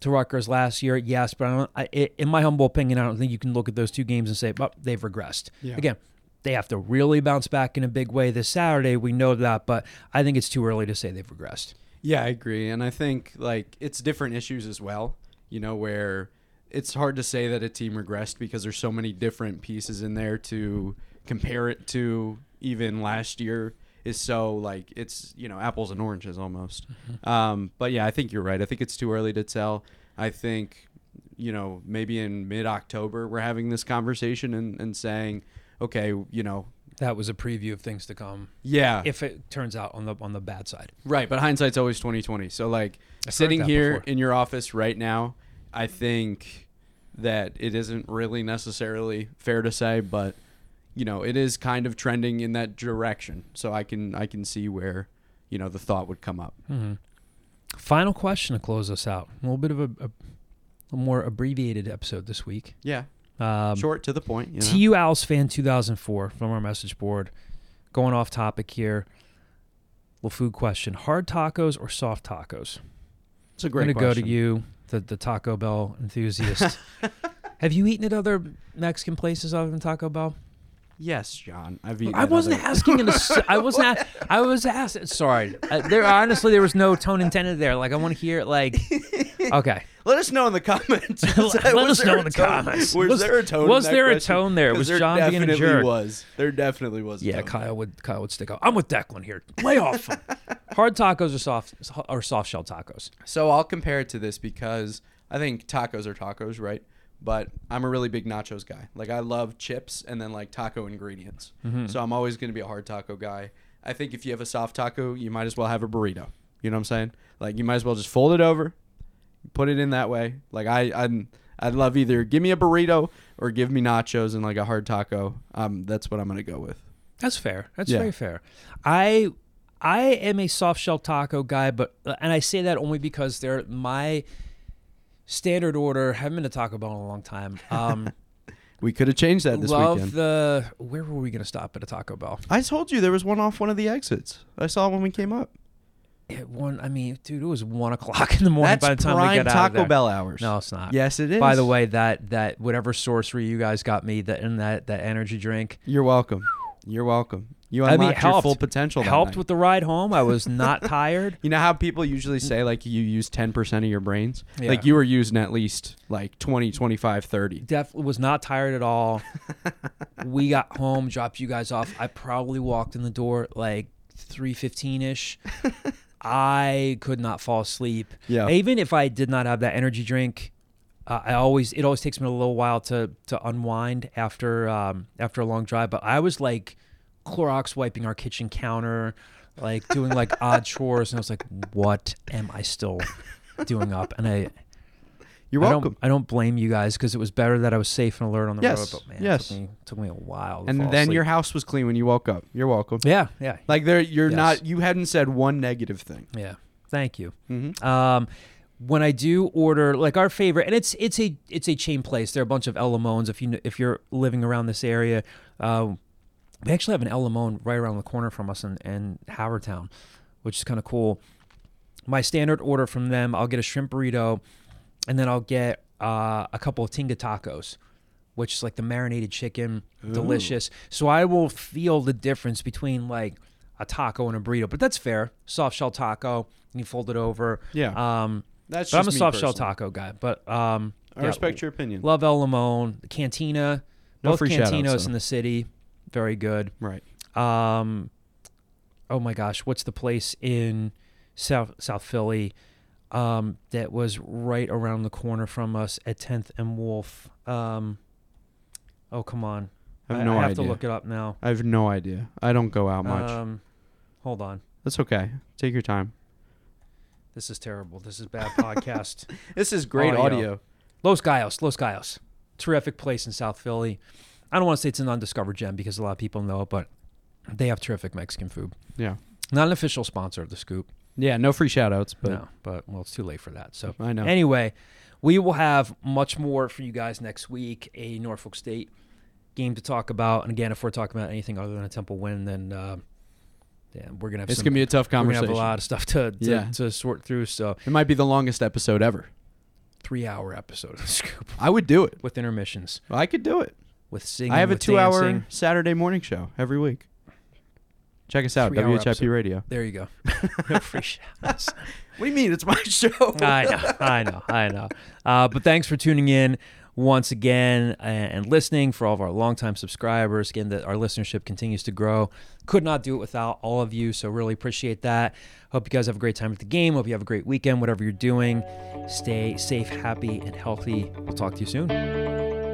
to Rutgers last year? Yes, but I don't, I, in my humble opinion, I don't think you can look at those two games and say, "Well, they've regressed." Yeah. Again, they have to really bounce back in a big way this Saturday. We know that, but I think it's too early to say they've regressed. Yeah, I agree, and I think like it's different issues as well. You know, where it's hard to say that a team regressed because there's so many different pieces in there to compare it to. Even last year is so like it's you know apples and oranges almost. Um, but yeah, I think you're right. I think it's too early to tell. I think you know maybe in mid October we're having this conversation and, and saying, okay, you know, That was a preview of things to come. yeah, If it turns out on the on the bad side, Right, but hindsight's always twenty twenty. So like I've sitting here before. in your office right now, I think that it isn't really necessarily fair to say, but you know, it is kind of trending in that direction. So I can I can see where you know the thought would come up. Mm-hmm. Final question to close us out. A little bit of a, a, a more abbreviated episode this week. Yeah, Um, short to the point. You know? TU Owls fan 2004 from our message board. Going off topic here. Little food question: hard tacos or soft tacos? It's a great. I'm gonna go to you, the the Taco Bell enthusiast. Have you eaten at other Mexican places other than Taco Bell? Yes, John. I've eaten. I wasn't other- asking. In a, s- I wasn't. a- I was asking. Sorry. Uh, there honestly there was no tone intended there. Like I want to hear. Like okay. Let us know in the comments. Was Let us there know in the tone- comments. Was, Was- there a tone? in was there a tone there? Was there John being a definitely jerk? Was there definitely was? Yeah. Kyle would Kyle would stick out. I'm with Declan here. Lay off. Hard tacos or soft or soft shell tacos. So I'll compare it to this because I think tacos are tacos, right? But I'm a really big nachos guy. Like I love chips and then like taco ingredients. Mm-hmm. So I'm always going to be a hard taco guy. I think if you have a soft taco, you might as well have a burrito. You know what I'm saying? Like you might as well just fold it over, put it in that way. Like I I I'd love either give me a burrito or give me nachos and like a hard taco. Um that's what I'm going to go with. That's fair. That's Yeah. very fair. I I am a soft shell taco guy, but and I say that only because they're my standard order. Haven't been to Taco Bell in a long time. Um, We could have changed that this love weekend. the. Where were we gonna stop at a Taco Bell? I told you there was one off one of the exits. I saw when we came up. It one. I mean, dude, it was one o'clock in the morning That's by the time prime we got out of Taco there. Bell hours. No, it's not. Yes, it is. By the way, that that whatever sorcery you guys got me that in that that energy drink you're welcome. You're welcome. You I unlocked mean, your helped. full potential. helped night. with the ride home. I was not tired. You know how people usually say like you use 10% of your brains? Yeah. Like you were using at least like 20, 25, 30. Definitely was not tired at all. we got home, dropped you guys off. I probably walked in the door like three fifteen ish. I could not fall asleep. Yeah. Even if I did not have that energy drink, uh, I always it always takes me a little while to to unwind after um, after a long drive. But I was like Clorox wiping our kitchen counter, like doing like odd chores, and I was like, "What am I still doing up?" And I You're I welcome. don't, I don't blame you guys because it was better that I was safe and alert on the Yes, road. But man, yes. it took me, took me a while. To and then asleep. your house was clean when you woke up. You're welcome. yeah, yeah, Like there you're Yes. not you hadn't said one negative thing. yeah. Thank you. Mhm. Um, when I do order, like our favorite, and it's it's a it's a chain place. There are a bunch of El Limones. If you if you're living around this area, uh, we actually have an El Limon right around the corner from us in, in Howardtown, which is kind of cool. My standard order from them, I'll get a shrimp burrito, and then I'll get uh, a couple of tinga tacos, which is like the marinated chicken, delicious. So I will feel the difference between like a taco and a burrito, but that's fair. Soft shell taco, you fold it over. Yeah. Um, That's but I'm a soft shell taco guy. But um, I yeah, respect your opinion. Love El Limon, the Cantina, No both Cantinos though. in the city, very good. Right. Um, oh my gosh, what's the place in South South Philly um, that was right around the corner from us at 10th and Wolf? Um, oh come on, I have no I have idea. to look it up now. I have no idea. I don't go out much. Um, hold on, That's okay. Take your time. This is terrible. This is bad podcast. This is great Audio. audio. Los Gallos, Los Gallos, terrific place in South Philly. I don't want to say it's an undiscovered gem because a lot of people know it, but they have terrific Mexican food. Yeah. Not an official sponsor of the Scoop. Yeah, no free shout outs, but no, but well, it's too late for that. So I know. Anyway, we will have much more for you guys next week. A Norfolk State game to talk about, and again, if we're talking about anything other than a Temple win, then uh, yeah, we're gonna have it's some, gonna be a tough conversation. we're gonna have a lot of stuff to to, Yeah. to sort through. So It might be the longest episode ever. three hour episode of the Scoop I would do it. with intermissions, I could do it. with singing. I have a with two-hour. Saturday morning show every week. Check us out, WHIP episode. Radio. There you go. no free shouts. What do you mean? It's my show. I know, I know, I know. Uh, but thanks for tuning in once again and, listening for all of our longtime subscribers. Again, that our listenership continues to grow. Could not do it without all of you, so really appreciate that. Hope you guys have a great time at the game. Hope you have a great weekend, whatever you're doing. Stay safe, happy, and healthy. We'll talk to you soon.